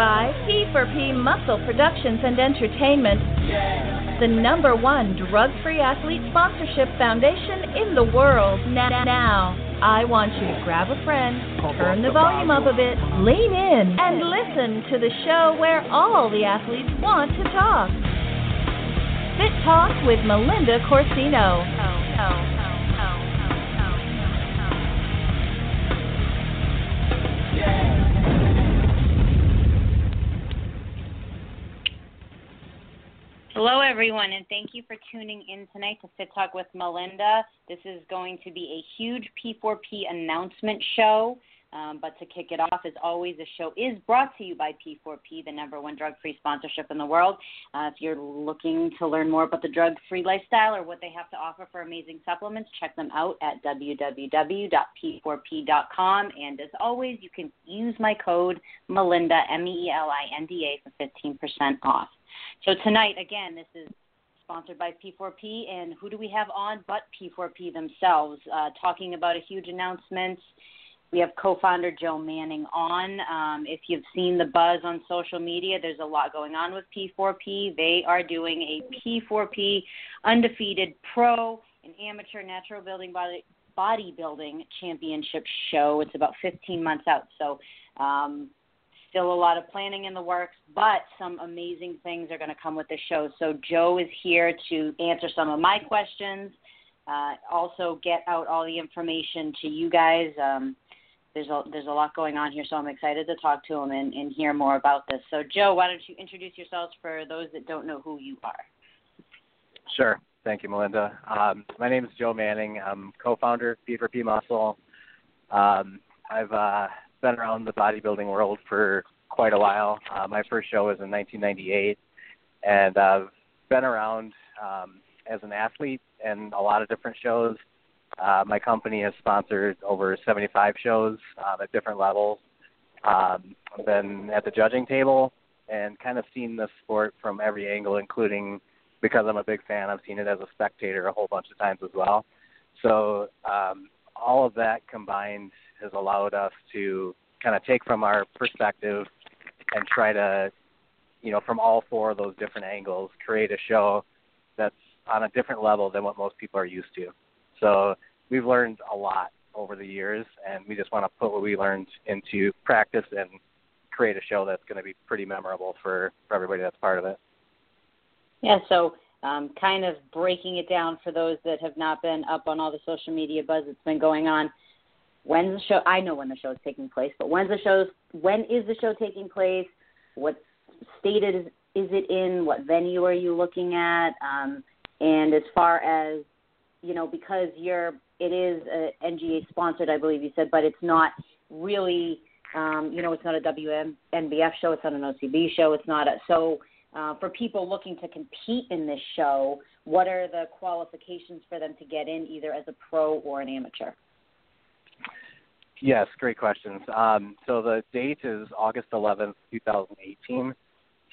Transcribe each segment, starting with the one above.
by P4P Muscle Productions and Entertainment, the number one drug free athlete sponsorship foundation in the world. Now, now, I want you to grab a friend, turn the volume up a bit, lean in, and listen to the show where all the athletes want to talk. Fit Talk with Melinda Corsino. Everyone, and thank you for tuning in tonight to Fit Talk with Melinda. This is going to be a huge P4P announcement show. Um, but to kick it off, as always, the show is brought to you by P4P, the number one drug free sponsorship in the world. Uh, if you're looking to learn more about the drug free lifestyle or what they have to offer for amazing supplements, check them out at www.p4p.com. And as always, you can use my code Melinda, M E L I N D A, for 15% off. So tonight, again, this is sponsored by P4P, and who do we have on but P4P themselves, uh, talking about a huge announcement we have co-founder Joe Manning on. Um, if you've seen the buzz on social media, there's a lot going on with P4P. They are doing a P4P undefeated pro and amateur natural building body bodybuilding championship show. It's about 15 months out, so um, still a lot of planning in the works, but some amazing things are going to come with the show. So Joe is here to answer some of my questions. Uh, also, get out all the information to you guys. Um, there's a there's a lot going on here, so I'm excited to talk to him and, and hear more about this. So, Joe, why don't you introduce yourselves for those that don't know who you are? Sure. Thank you, Melinda. Um, my name is Joe Manning. I'm co-founder of P4P Muscle. Um, I've uh, been around the bodybuilding world for quite a while. Uh, my first show was in 1998, and I've been around um, as an athlete in a lot of different shows. Uh, my company has sponsored over 75 shows um, at different levels. Um, I've been at the judging table and kind of seen the sport from every angle, including because I'm a big fan, I've seen it as a spectator a whole bunch of times as well. So um, all of that combined has allowed us to kind of take from our perspective and try to, you know, from all four of those different angles, create a show that's on a different level than what most people are used to. So we've learned a lot over the years, and we just want to put what we learned into practice and create a show that's going to be pretty memorable for, for everybody that's part of it. Yeah, so um, kind of breaking it down for those that have not been up on all the social media buzz that's been going on. When's the show? I know when the show is taking place, but when's the show? When is the show taking place? What state is, is it in? What venue are you looking at? Um, and as far as you know, because you're it is a NGA sponsored, I believe you said, but it's not really, um, you know, it's not a WNBF show, it's not an OCB show, it's not a so. Uh, for people looking to compete in this show, what are the qualifications for them to get in, either as a pro or an amateur? Yes, great questions. Um, so the date is August 11th, 2018.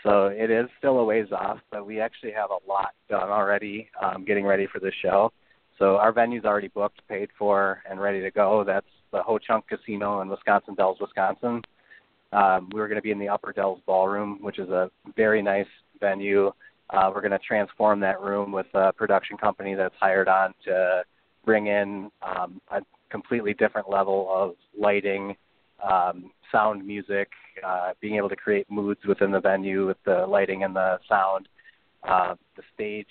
So it is still a ways off, but we actually have a lot done already um, getting ready for the show. So our venue's already booked, paid for, and ready to go. That's the Ho Chunk Casino in Wisconsin Dells, Wisconsin. Um, we're going to be in the Upper Dells Ballroom, which is a very nice venue. Uh, we're going to transform that room with a production company that's hired on to bring in um, a completely different level of lighting, um, sound, music, uh, being able to create moods within the venue with the lighting and the sound. Uh, the stage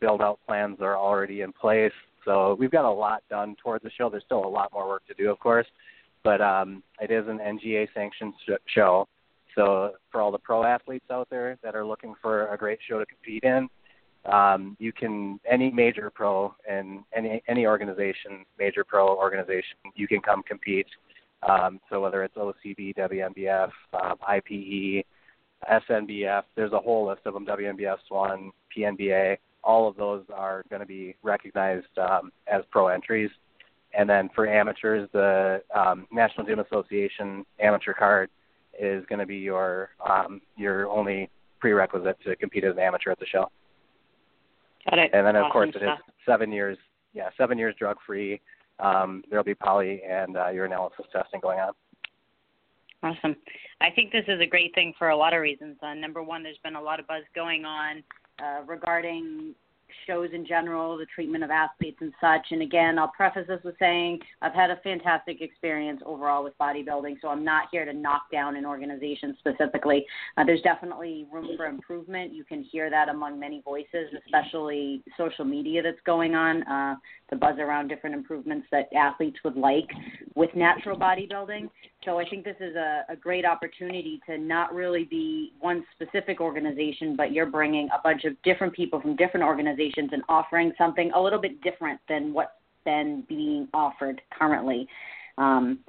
build out plans are already in place. So we've got a lot done towards the show. There's still a lot more work to do, of course, but um, it is an NGA sanctioned sh- show. So for all the pro athletes out there that are looking for a great show to compete in, um, you can any major pro and any any organization, major pro organization, you can come compete. Um, so whether it's OCB, WNBF, um, IPE, SNBF, there's a whole list of them. WNBF one, PNBA all of those are going to be recognized um, as pro entries. And then for amateurs, the um, National Gym Association amateur card is going to be your um, your only prerequisite to compete as an amateur at the show. Got it. And then of awesome course stuff. it is seven years. Yeah, seven years drug free. Um, there'll be poly and uh, urinalysis testing going on. Awesome. I think this is a great thing for a lot of reasons. Uh, number one, there's been a lot of buzz going on uh, regarding shows in general, the treatment of athletes and such. And again, I'll preface this with saying I've had a fantastic experience overall with bodybuilding, so I'm not here to knock down an organization specifically. Uh, there's definitely room for improvement. You can hear that among many voices, especially social media that's going on, uh, the buzz around different improvements that athletes would like with natural bodybuilding. So I think this is a, a great opportunity to not really be one specific organization, but you're bringing a bunch of different people from different organizations and offering something a little bit different than what's been being offered currently. Um,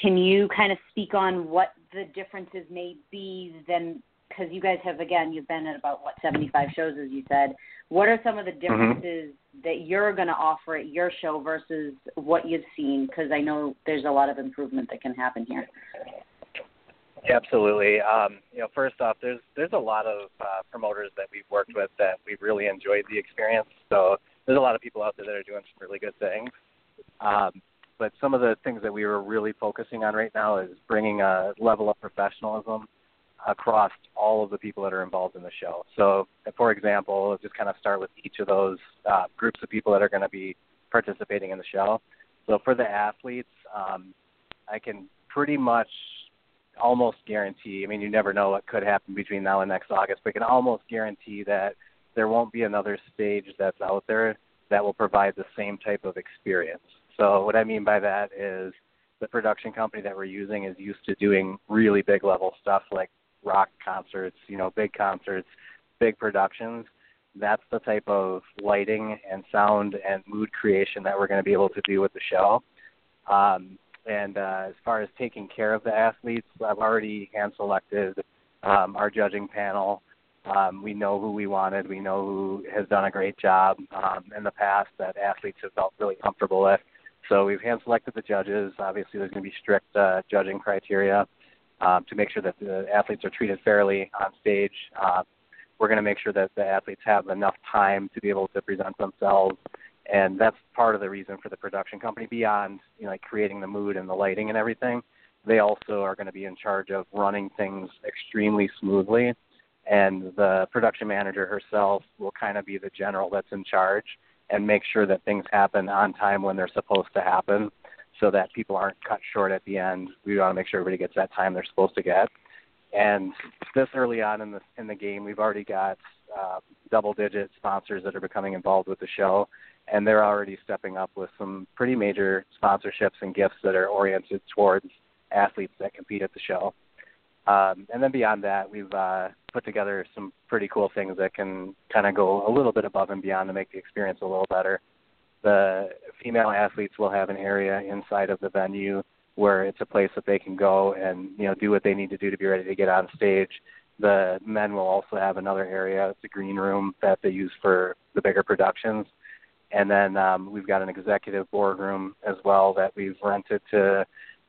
can you kind of speak on what the differences may be then because you guys have again you've been at about what 75 shows as you said what are some of the mm-hmm. differences mm-hmm. You're going to offer at your show versus what you've seen because i know there's a lot of improvement that can happen here. Absolutely. Um, you know first off there's there's a lot of uh, promoters that we've worked with that we've really enjoyed the experience. So there's a lot of people out there that are doing some really good things. Um, but some of the things that we were really focusing on right now is bringing a level of professionalism across all of the people that are involved in the show. So, for example, just kind of start with each of those uh, groups of people that are going to be participating in the show. So, for the athletes, um, I can pretty much almost guarantee. I mean, you never know what could happen between now and next August, but I can almost guarantee that there won't be another stage that's out there that will provide the same type of experience. So, what I mean by that is the production company that we're using is used to doing really big level stuff like rock concerts, you know, big concerts, big productions. That's the type of lighting and sound and mood creation that we're going to be able to do with the show. Um, and uh, as far as taking care of the athletes, I've already hand selected um, our judging panel. Um, we know who we wanted. We know who has done a great job um, in the past that athletes have felt really comfortable with. So we've hand selected the judges. Obviously, there's going to be strict uh, judging criteria um, to make sure that the athletes are treated fairly on stage. Uh, we're going to make sure that the athletes have enough time to be able to present themselves, and that's part of the reason for the production company. Beyond you know, like creating the mood and the lighting and everything, they also are going to be in charge of running things extremely smoothly. And the production manager herself will kind of be the general that's in charge and make sure that things happen on time when they're supposed to happen so that people aren't cut short at the end. We want to make sure everybody gets that time they're supposed to get. And this early on in the in the game, we've already got uh, double-digit sponsors that are becoming involved with the show, and they're already stepping up with some pretty major sponsorships and gifts that are oriented towards athletes that compete at the show. Um, and then beyond that, we've uh, put together some pretty cool things that can kind of go a little bit above and beyond to make the experience a little better the female athletes will have an area inside of the venue where it's a place that they can go and you know do what they need to do to be ready to get on stage. The men will also have another area, it's a green room that they use for the bigger productions. And then um, we've got an executive boardroom as well that we've rented to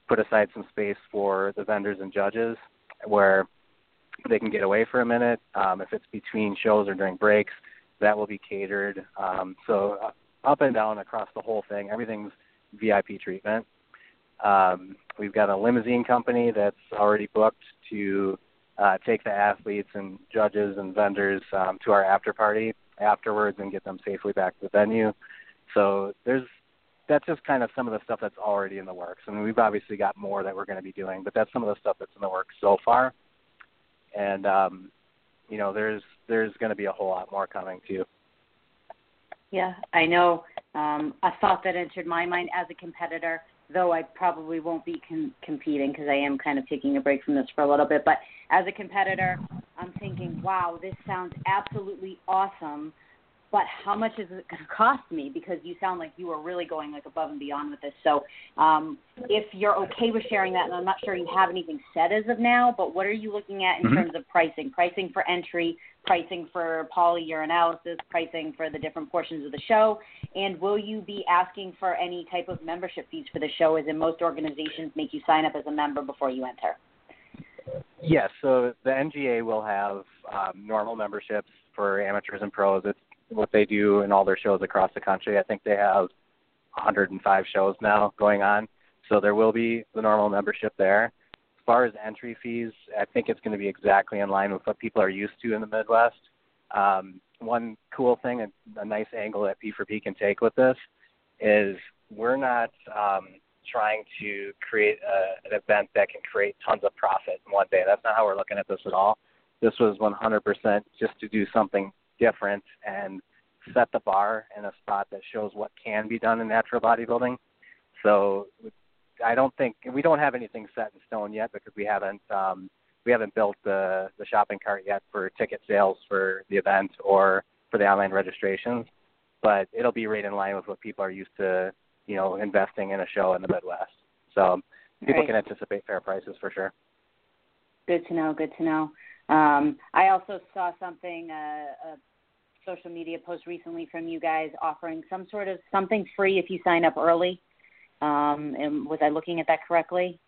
put aside some space for the vendors and judges where they can get away for a minute. Um, if it's between shows or during breaks, that will be catered. Um, so up and down across the whole thing. Everything's VIP treatment. Um, we've got a limousine company that's already booked to uh, take the athletes and judges and vendors um, to our after party afterwards and get them safely back to the venue. So there's that's just kind of some of the stuff that's already in the works. I mean, we've obviously got more that we're going to be doing, but that's some of the stuff that's in the works so far. And um, you know, there's there's going to be a whole lot more coming too. Yeah, I know. Um, a thought that entered my mind as a competitor, though I probably won't be com- competing because I am kind of taking a break from this for a little bit. But as a competitor, I'm thinking, wow, this sounds absolutely awesome but how much is it going to cost me? Because you sound like you are really going like above and beyond with this. So, um, if you're okay with sharing that, and I'm not sure you have anything set as of now, but what are you looking at in mm-hmm. terms of pricing? Pricing for entry, pricing for polyurinalysis, pricing for the different portions of the show, and will you be asking for any type of membership fees for the show? As in most organizations, make you sign up as a member before you enter. Yes, so the NGA will have um, normal memberships for amateurs and pros. It's what they do in all their shows across the country. I think they have 105 shows now going on, so there will be the normal membership there. Far as entry fees, I think it's going to be exactly in line with what people are used to in the Midwest. Um, one cool thing, a, a nice angle that P4P can take with this is we're not um, trying to create a, an event that can create tons of profit in one day. That's not how we're looking at this at all. This was 100% just to do something different and set the bar in a spot that shows what can be done in natural bodybuilding. So I don't think we don't have anything set in stone yet because we haven't um, we haven't built the the shopping cart yet for ticket sales for the event or for the online registrations. But it'll be right in line with what people are used to, you know, investing in a show in the Midwest. So people right. can anticipate fair prices for sure. Good to know. Good to know. Um, I also saw something, uh, a social media post recently from you guys offering some sort of something free if you sign up early. Um, and was I looking at that correctly?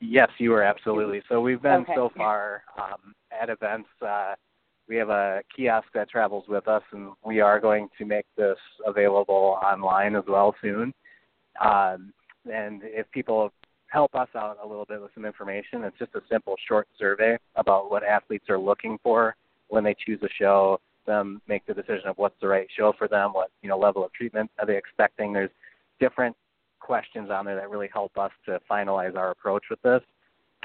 Yes, you were absolutely. So we've been Okay. so far um, at events. Uh, we have a kiosk that travels with us, and we are going to make this available online as well soon. Um, and if people help us out a little bit with some information, it's just a simple short survey about what athletes are looking for when they choose a show. Them make the decision of what's the right show for them, what you know level of treatment are they expecting. There's different questions on there that really help us to finalize our approach with this.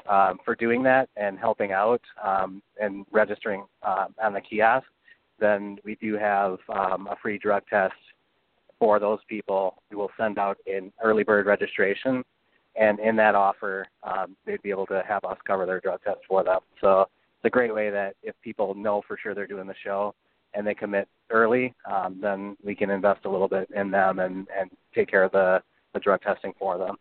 Um, for doing that and helping out um, and registering um, on the kiosk, then we do have um, a free drug test for those people. We will send out an early bird registration, and in that offer, um, they'd be able to have us cover their drug test for them. So it's a great way that if people know for sure they're doing the show and they commit early, um, then we can invest a little bit in them and, and take care of the, the drug testing for them.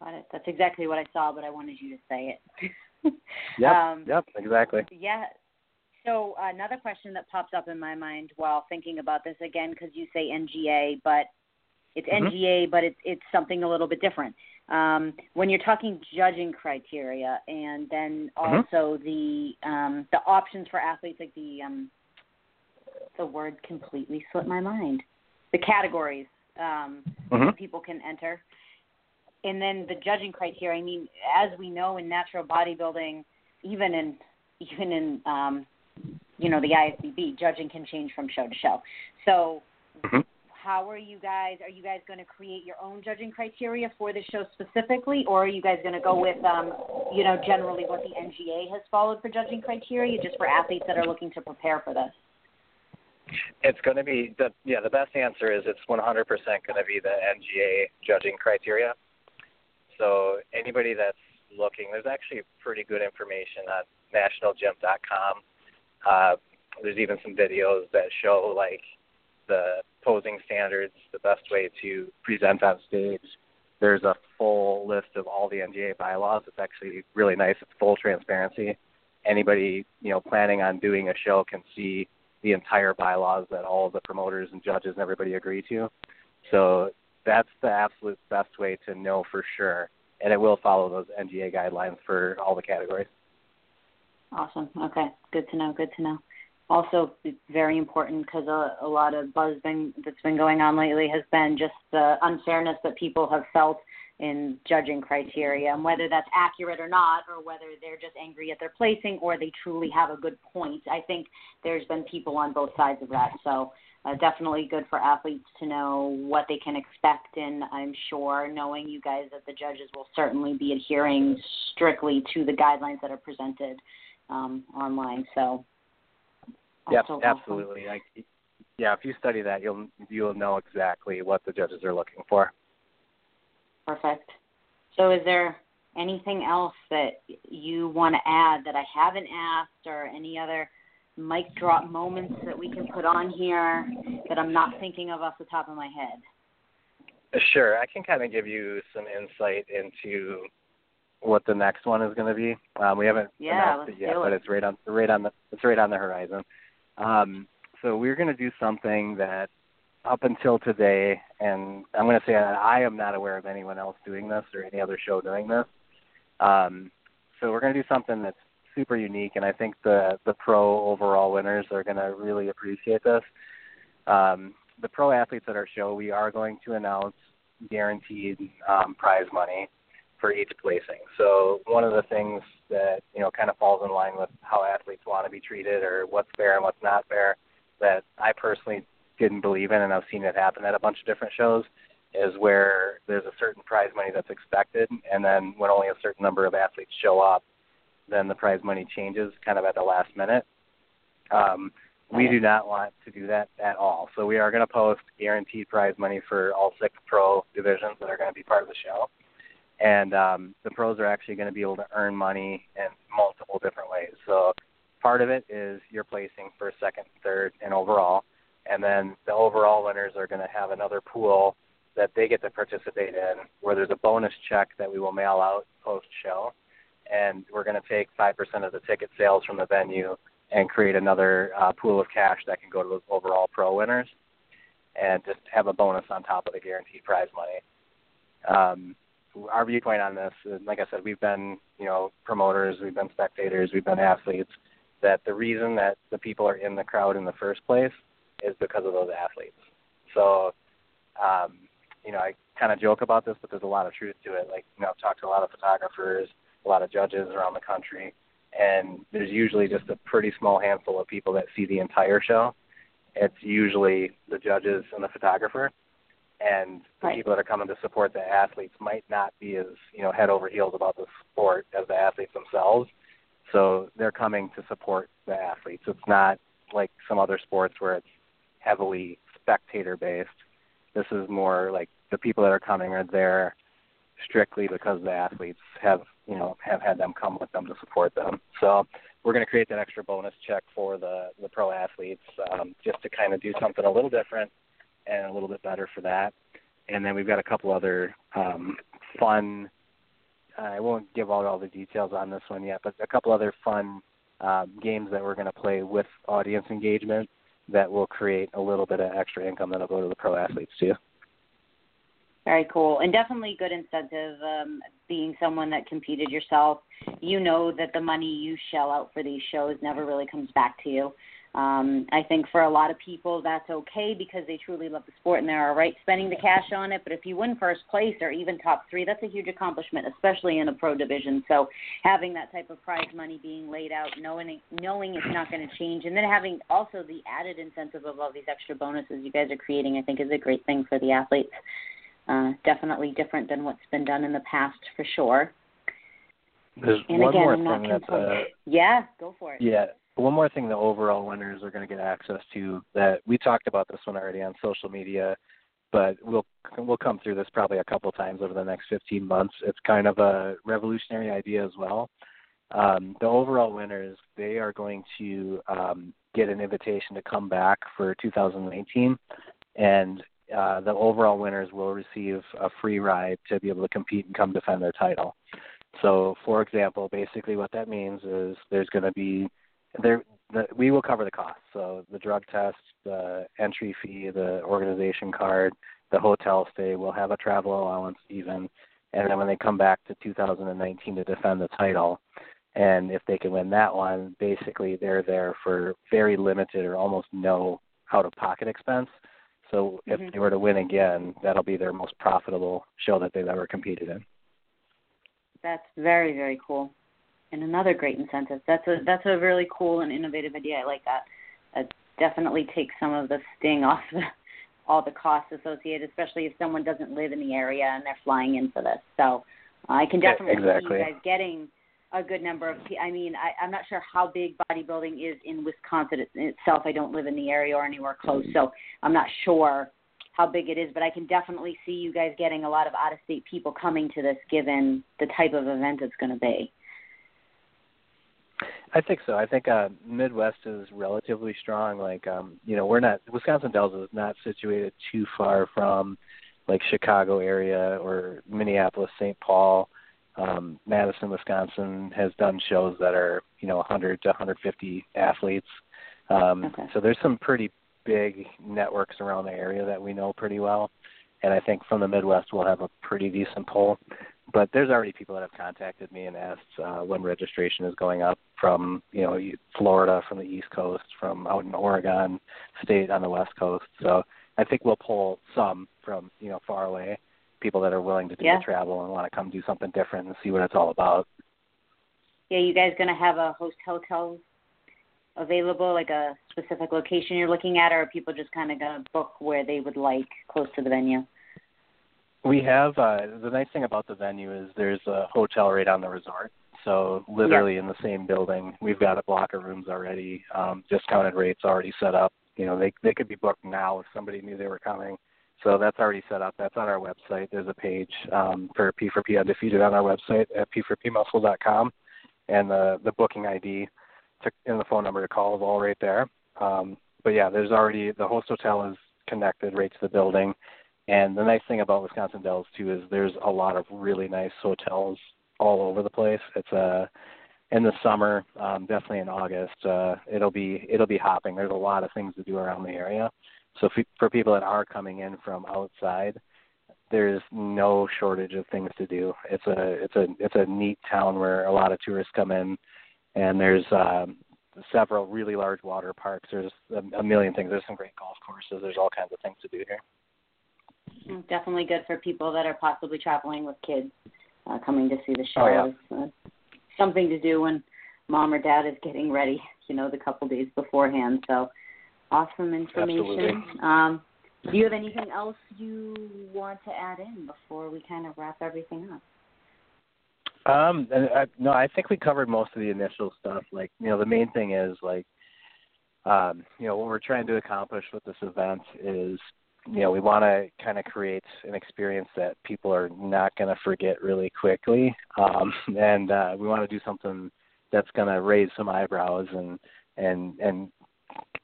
Got it. That's exactly what I saw, but I wanted you to say it. Yep. Um, yep. Exactly. Yeah. So another question that pops up in my mind while thinking about this again, because you say NGA, but it's Mhm. NGA, but it's it's something a little bit different. Um, when you're talking judging criteria, and then Mhm. also the um, the options for athletes, like the um, the word completely slipped my mind. The categories um, Mhm. that people can enter, and then the judging criteria. I mean, as we know in natural bodybuilding, even in even in um, you know the IFBB, judging can change from show to show. So, Mhm. how are you guys? Are you guys going to create your own judging criteria for this show specifically, or are you guys going to go with um, you know generally what the NGA has followed for judging criteria, just for athletes that are looking to prepare for this? It's going to be the yeah. The best answer is it's 100% going to be the NGA judging criteria. So anybody that's looking, there's actually pretty good information on nationalgym.com. Uh, there's even some videos that show like the posing standards, the best way to present on stage. There's a full list of all the NGA bylaws. It's actually really nice. It's full transparency. Anybody you know planning on doing a show can see the entire bylaws that all of the promoters and judges and everybody agree to. So that's the absolute best way to know for sure. And it will follow those NGA guidelines for all the categories. Awesome. Okay. Good to know. Good to know. Also, very important because a, a lot of buzz been, that's been going on lately has been just the unfairness that people have felt in judging criteria, and whether that's accurate or not, or whether they're just angry at their placing or they truly have a good point. I think there's been people on both sides of that. So uh, definitely good for athletes to know what they can expect, and I'm sure knowing you guys that the judges will certainly be adhering strictly to the guidelines that are presented um, online. So awesome. absolutely. Like, yeah, if you study that, you'll you'll know exactly what the judges are looking for. Perfect. So, is there anything else that you want to add that I haven't asked, or any other mic drop moments that we can put on here that I'm not thinking of off the top of my head? Sure, I can kind of give you some insight into what the next one is going to be. Um, we haven't Yeah, announced it yet, do but it's right on right on the it's right on the horizon. Um, so we're going to do something that up until today, and I'm going to say that I am not aware of anyone else doing this or any other show doing this. Um, so we're going to do something that's super unique, and I think the the pro overall winners are going to really appreciate this. Um, the pro athletes at our show, we are going to announce guaranteed um, prize money, for each placing. So one of the things that you know kind of falls in line with how athletes want to be treated or what's fair and what's not fair that I personally didn't believe in, and I've seen it happen at a bunch of different shows, is where there's a certain prize money that's expected, and then when only a certain number of athletes show up, then the prize money changes kind of at the last minute. Um, we do not want to do that at all. So we are going to post guaranteed prize money for all six pro divisions that are going to be part of the show. And um, the pros are actually going to be able to earn money in multiple different ways. So part of it is you're placing first, second, third, and overall. And then the overall winners are going to have another pool that they get to participate in where there's a bonus check that we will mail out post show. And we're going to take 5% of the ticket sales from the venue and create another uh, pool of cash that can go to those overall pro winners and just have a bonus on top of the guaranteed prize money. Um, our viewpoint on this, like I said, we've been, you know, promoters, we've been spectators, we've been athletes, that the reason that the people are in the crowd in the first place is because of those athletes. So, um, you know, I kind of joke about this, but there's a lot of truth to it. Like, you know, I've talked to a lot of photographers, a lot of judges around the country, and there's usually just a pretty small handful of people that see the entire show. It's usually the judges and the photographer, and the right. people that are coming to support the athletes might not be as you know head over heels about the sport as the athletes themselves. So they're coming to support the athletes. It's not like some other sports where it's heavily spectator based. This is more like the people that are coming are there strictly because the athletes have you know have had them come with them to support them. So we're going to create that extra bonus check for the the pro athletes um, just to kind of do something a little different and a little bit better for that. And then we've got a couple other um, fun. I won't give out all the details on this one yet, but a couple other fun um, games that we're going to play with audience engagement that will create a little bit of extra income that'll go to the pro athletes too. Very cool, and definitely good incentive. Um, being someone that competed yourself, you know that the money you shell out for these shows never really comes back to you. Um, I think for a lot of people that's okay because they truly love the sport and they're all right spending the cash on it. But if you win first place or even top three, that's a huge accomplishment, especially in a pro division. So having that type of prize money being laid out, knowing knowing it's not going to change, and then having also the added incentive of all these extra bonuses you guys are creating, I think is a great thing for the athletes. Uh, definitely different than what's been done in the past for sure. There's and one again, more I'm not thing that complaining. the yeah, go for it. yeah one more thing the overall winners are going to get access to that we talked about this one already on social media, but we'll we'll come through this probably a couple times over the next 15 months. It's kind of a revolutionary idea as well. Um, the overall winners they are going to um, get an invitation to come back for 2019, and uh, the overall winners will receive a free ride to be able to compete and come defend their title. So, for example, basically what that means is there's going to be there the, we will cover the costs. So the drug test, the entry fee, the organization card, the hotel stay. We'll have a travel allowance even, and then when they come back to 2019 to defend the title, and if they can win that one, basically they're there for very limited or almost no out-of-pocket expense. So if Mhm. they were to win again, that'll be their most profitable show that they've ever competed in. That's very very cool, and another great incentive. That's a that's a really cool and innovative idea. I like that. That definitely takes some of the sting off the, all the costs associated, especially if someone doesn't live in the area and they're flying in for this. So uh, I can definitely exactly. see you guys getting a good number of. I mean, I, I'm not sure how big bodybuilding is in Wisconsin itself. I don't live in the area or anywhere close, so I'm not sure how big it is, but I can definitely see you guys getting a lot of out of state people coming to this given the type of event it's going to be. I think so. I think uh Midwest is relatively strong. Like um, you know, we're not Wisconsin Dells is not situated too far from like Chicago area or Minneapolis, St. Paul. Um, Madison, Wisconsin has done shows that are, you know, 100 to 150 athletes. Um, Okay. So there's some pretty big networks around the area that we know pretty well. And I think from the Midwest we'll have a pretty decent pull but there's already people that have contacted me and asked uh, when registration is going up from you know Florida, from the East Coast, from out in Oregon State on the West Coast. So I think we'll pull some from you know far away, people that are willing to do Yeah. the travel and want to come do something different and see what it's all about. Yeah, you guys gonna have a host hotel available, like a specific location you're looking at, or are people just kind of gonna book where they would like close to the venue? We have uh the nice thing about the venue is there's a hotel right on the resort. So literally in the same building, we've got a block of rooms already, um, discounted rates already set up. You know, they they could be booked now if somebody knew they were coming. So that's already set up. That's on our website. There's a page um, for P4P Undefeated on our website at p4pmuscle.com, and the the booking ID to, and the phone number to call is all right there. Um, but yeah, there's already the host hotel is connected right to the building. And the nice thing about Wisconsin Dells too is there's a lot of really nice hotels all over the place. It's a in the summer, um, definitely in August, uh, it'll be it'll be hopping. There's a lot of things to do around the area. So f- for people that are coming in from outside, there's no shortage of things to do. It's a it's a it's a neat town where a lot of tourists come in, and there's um, several really large water parks. There's a, a million things. There's some great golf courses. There's all kinds of things to do here. Definitely good for people that are possibly traveling with kids uh, coming to see the show. Oh, yeah. Uh, something to do when mom or dad is getting ready, you know, the couple days beforehand. So awesome information. Absolutely. Um, do you have anything else you want to add in before we kind of wrap everything up? Um, I, no, I think we covered most of the initial stuff. Like, you know, the main thing is like, um, you know, what we're trying to accomplish with this event is, you know, we want to kind of create an experience that people are not going to forget really quickly, um, and uh, we want to do something that's going to raise some eyebrows and and and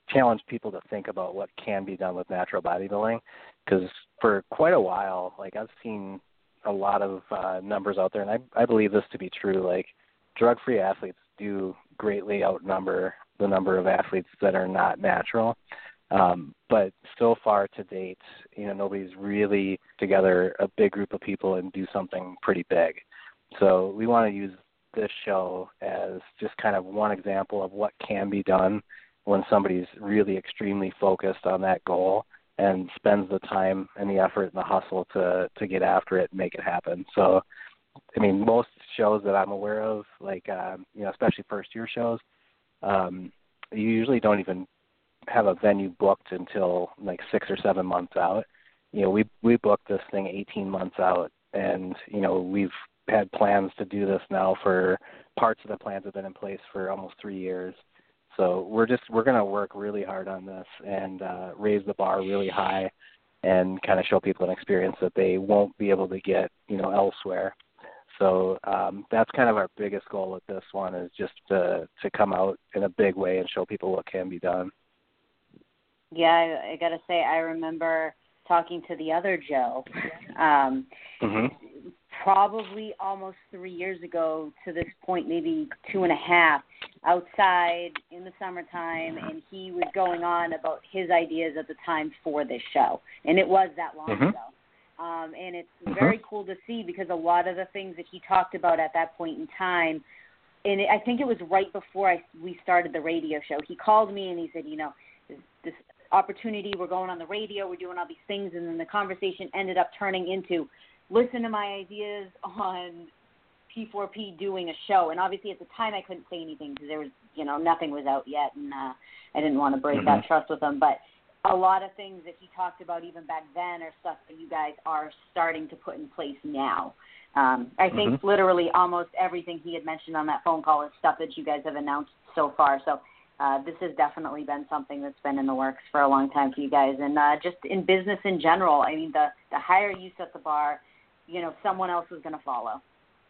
challenge people to think about what can be done with natural bodybuilding. Because for quite a while, like I've seen a lot of uh, numbers out there, and I, I believe this to be true. Like, drug-free athletes do greatly outnumber the number of athletes that are not natural. Um, but so far to date, you know, nobody's really together a big group of people and do something pretty big. So we want to use this show as just kind of one example of what can be done when somebody's really extremely focused on that goal and spends the time and the effort and the hustle to to get after it and make it happen. So, I mean, most shows that I'm aware of, like um, you know, especially first year shows, um, you usually don't even have a venue booked until like six or seven months out. You know, we we booked this thing 18 months out, and you know we've had plans to do this now for parts of the plans have been in place for almost three years. So we're just we're to work really hard on this and uh, raise the bar really high, and kind of show people an experience that they won't be able to get you know elsewhere. So um, that's kind of our biggest goal with this one is just to to come out in a big way and show people what can be done. Yeah, I, I got to say, I remember talking to the other Joe. Um, hmm probably almost three years ago to this point, maybe two and a half, outside in the summertime, and he was going on about his ideas at the time for this show, and it was that long Mhm. ago. Um, and it's Mhm. very cool to see because a lot of the things that he talked about at that point in time, and I think it was right before I we started the radio show. He called me and he said, you know, this, this opportunity, we're going on the radio, we're doing all these things, and then the conversation ended up turning into listen to my ideas on P4P doing a show. And obviously at the time I couldn't say anything because there was, you know, nothing was out yet, and uh, I didn't want to break that Mhm. trust with him. But a lot of things that he talked about even back then are stuff that you guys are starting to put in place now. Um, I think Mhm. literally almost everything he had mentioned on that phone call is stuff that you guys have announced so far. So uh, this has definitely been something that's been in the works for a long time for you guys, and uh, just in business in general. I mean, the the higher you set the bar, you know, someone else is going to follow.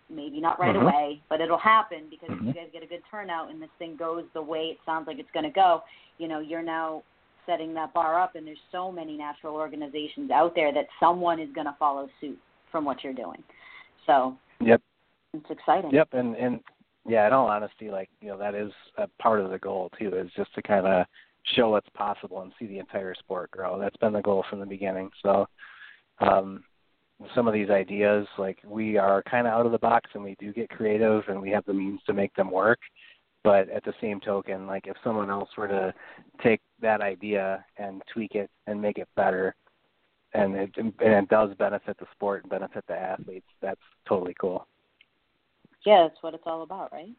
Maybe not right Mhm. away, but it'll happen because if you guys get a good turnout and this thing goes the way it sounds like it's going to go, you know, you're now setting that bar up, and there's so many natural organizations out there that someone is going to follow suit from what you're doing. So Yep. it's exciting. Yep, and and yeah, in all honesty, like you know, that is a part of the goal too, is just to kind of show what's possible and see the entire sport grow. That's been the goal from the beginning. So, um, some of these ideas, like we are kind of out of the box and we do get creative and we have the means to make them work. But at the same token, like if someone else were to take that idea and tweak it and make it better, and it and it does benefit the sport and benefit the athletes. That's totally cool. Yeah, that's what it's all about, right?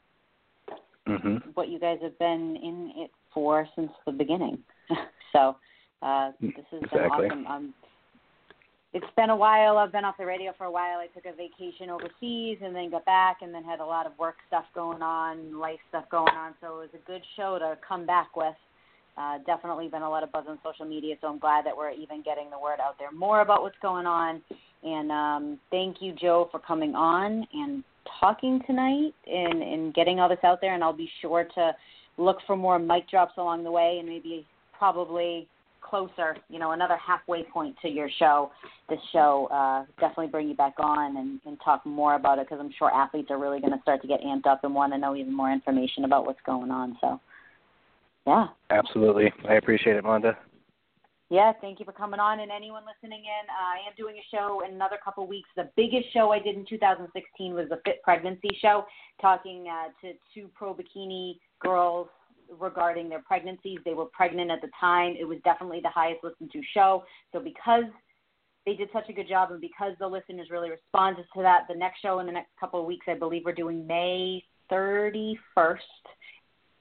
Mm-hmm. What you guys have been in it for since the beginning. so uh, this has exactly. been awesome. Um, it's been a while. I've been off the radio for a while. I took a vacation overseas and then got back and then had a lot of work stuff going on, life stuff going on. So it was a good show to come back with. Uh, definitely been a lot of buzz on social media, so I'm glad that we're even getting the word out there more about what's going on. And um, thank you, Joe, for coming on and talking tonight and, and getting all this out there. And I'll be sure to look for more mic drops along the way and maybe probably closer, you know, another halfway point to your show, this show, uh, definitely bring you back on and, and talk more about it because I'm sure athletes are really going to start to get amped up and want to know even more information about what's going on. So, yeah. Absolutely. I appreciate it, Melinda. Yeah, thank you for coming on. And anyone listening in, uh, I am doing a show in another couple weeks. The biggest show I did in 2016 was the Fit Pregnancy Show, talking uh, to two pro bikini girls regarding their pregnancies. They were pregnant at the time. It was definitely the highest listened to show. So because they did such a good job and because the listeners really responded to that, the next show in the next couple of weeks, I believe we're doing May 31st.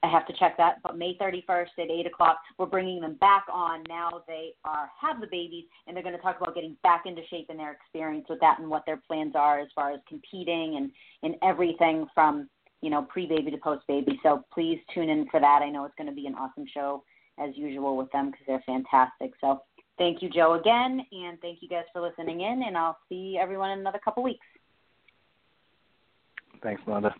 I have to check that, but May 31st at 8 o'clock, we're bringing them back on. Now they are have the babies, and they're going to talk about getting back into shape and their experience with that and what their plans are as far as competing and, and everything from you know, pre baby to post baby. So please tune in for that. I know it's going to be an awesome show as usual with them because they're fantastic. So thank you, Joe, again, and thank you guys for listening in. And I'll see everyone in another couple weeks. Thanks, Melinda.